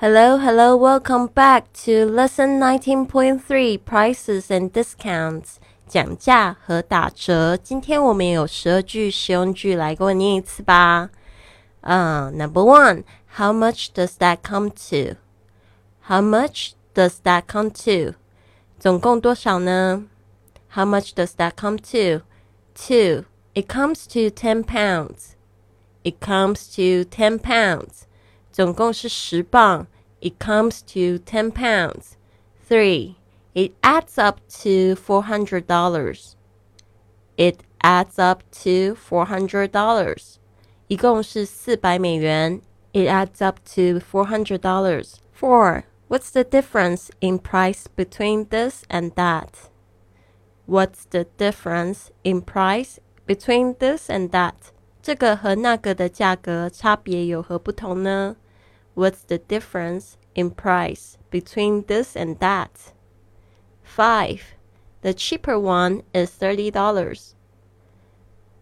Hello, hello, welcome back to lesson nineteen point three prices and discounts 讲价和打折。今天我们有十二句实用句，来跟我念一次吧。嗯、uh,，Number one, how much does that come to? How much does that come to? 总共多少呢？How much does that come to? Two, it comes to ten pounds. It comes to ten pounds. 总共是十磅。It comes to ten pounds. Three. It adds up to four hundred dollars. It adds up to four hundred dollars. 一共是四百美元。It adds up to four hundred dollars. Four. What's the difference in price between this and that? What's the difference in price between this and that? 这个和那个的价格差别有何不同呢 ？What's the difference in price between this and that? 5. The cheaper one is $30.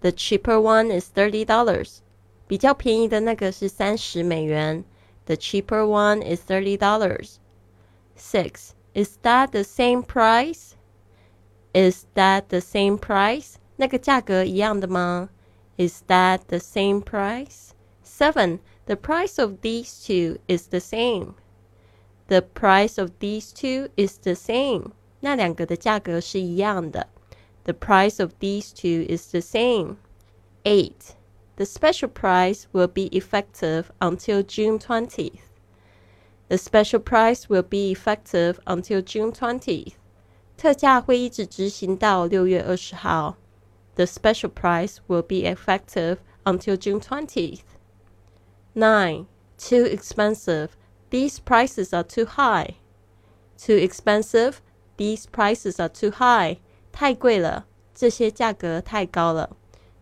The cheaper one is $30. 比较便宜的那个是三十美元。The cheaper one is $30. 6. Is that the same price? Is that the same price? 那个价格一样的吗？Is that the same price? 7. The price of these two is the same. The price of these two is the same. 那两个的价格是一样的。The price of these two is the same. 8. The special price will be effective until June 20th. The special price will be effective until June 20th. 特价会一直执行到六月二十号。The special price will be effective until June 20th. 9. Too expensive. These prices are too high. Too expensive. These prices are too high. 太贵了，这些价格太高了。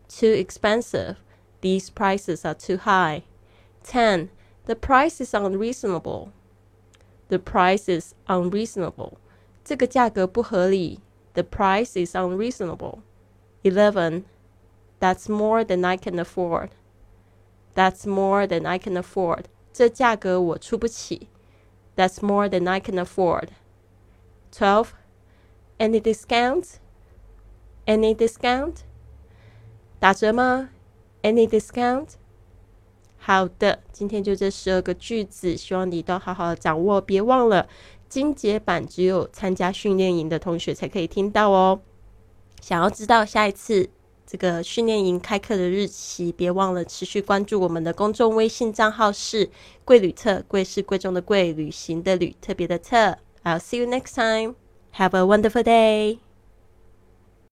Too expensive. These prices are too high. 10. The price is unreasonable. The price is unreasonable. 这个价格不合理。The price is unreasonable. 11. That's more than I can afford. That's more than I can afford. 这价格我出不起。That's more than I can afford. 12. Any discount? Any discount? 打折吗？Any discount? 好的，今天就这十二个句子，希望你都好好的掌握。别忘了，精简版只有参加训练营的同学才可以听到哦。想要知道下一次这个训练营开课的日期，别忘了持续关注我们的公众微信账号是“贵旅特”，贵是贵重的贵，旅行的旅，特别的特。I'll see you next time. Have a wonderful day.